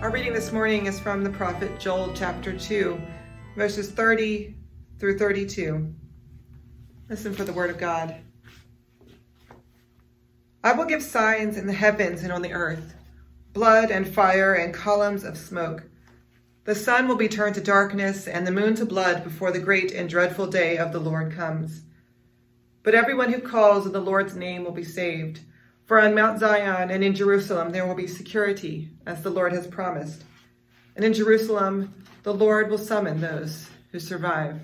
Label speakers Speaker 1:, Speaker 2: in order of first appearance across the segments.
Speaker 1: Our reading this morning is from the prophet Joel chapter 2, verses 30 through 32. Listen for the word of God. I will give signs in the heavens and on the earth blood and fire and columns of smoke. The sun will be turned to darkness and the moon to blood before the great and dreadful day of the Lord comes. But everyone who calls on the Lord's name will be saved. For on Mount Zion and in Jerusalem there will be security, as the Lord has promised. And in Jerusalem the Lord will summon those who survive.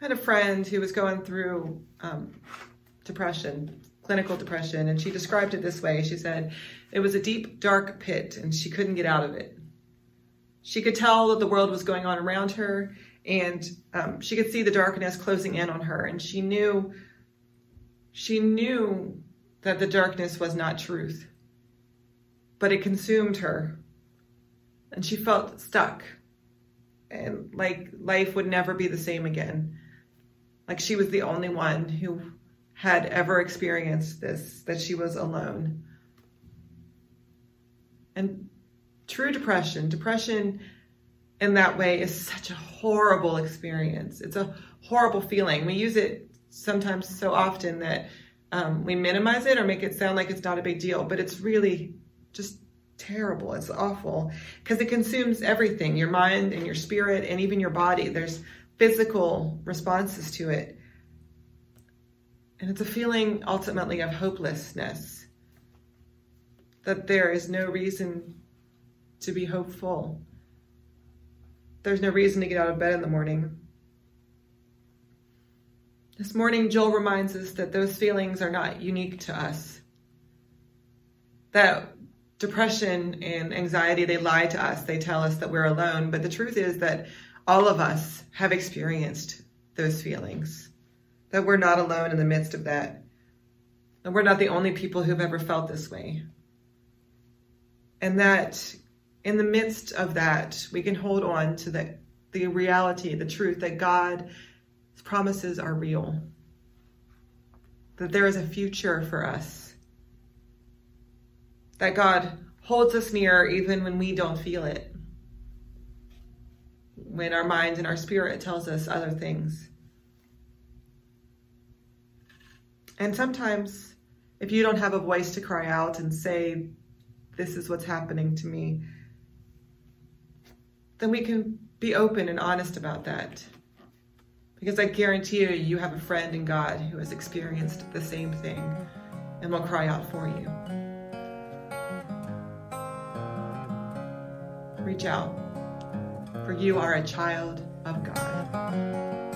Speaker 1: I had a friend who was going through um, depression, clinical depression, and she described it this way. She said, It was a deep, dark pit, and she couldn't get out of it. She could tell that the world was going on around her, and um, she could see the darkness closing in on her, and she knew she knew that the darkness was not truth, but it consumed her. And she felt stuck and like life would never be the same again. Like she was the only one who had ever experienced this, that she was alone. And true depression, depression in that way is such a horrible experience. It's a horrible feeling. We use it sometimes so often that um, we minimize it or make it sound like it's not a big deal, but it's really just terrible. It's awful because it consumes everything your mind and your spirit and even your body. There's physical responses to it. And it's a feeling ultimately of hopelessness that there is no reason to be hopeful. There's no reason to get out of bed in the morning. This morning, Joel reminds us that those feelings are not unique to us. That depression and anxiety, they lie to us. They tell us that we're alone. But the truth is that all of us have experienced those feelings, that we're not alone in the midst of that. And we're not the only people who've ever felt this way. And that in the midst of that, we can hold on to the, the reality, the truth that God promises are real. That there is a future for us. That God holds us near even when we don't feel it. When our mind and our spirit tells us other things. And sometimes, if you don't have a voice to cry out and say, This is what's happening to me, then we can be open and honest about that. Because I guarantee you, you have a friend in God who has experienced the same thing and will cry out for you. Reach out, for you are a child of God.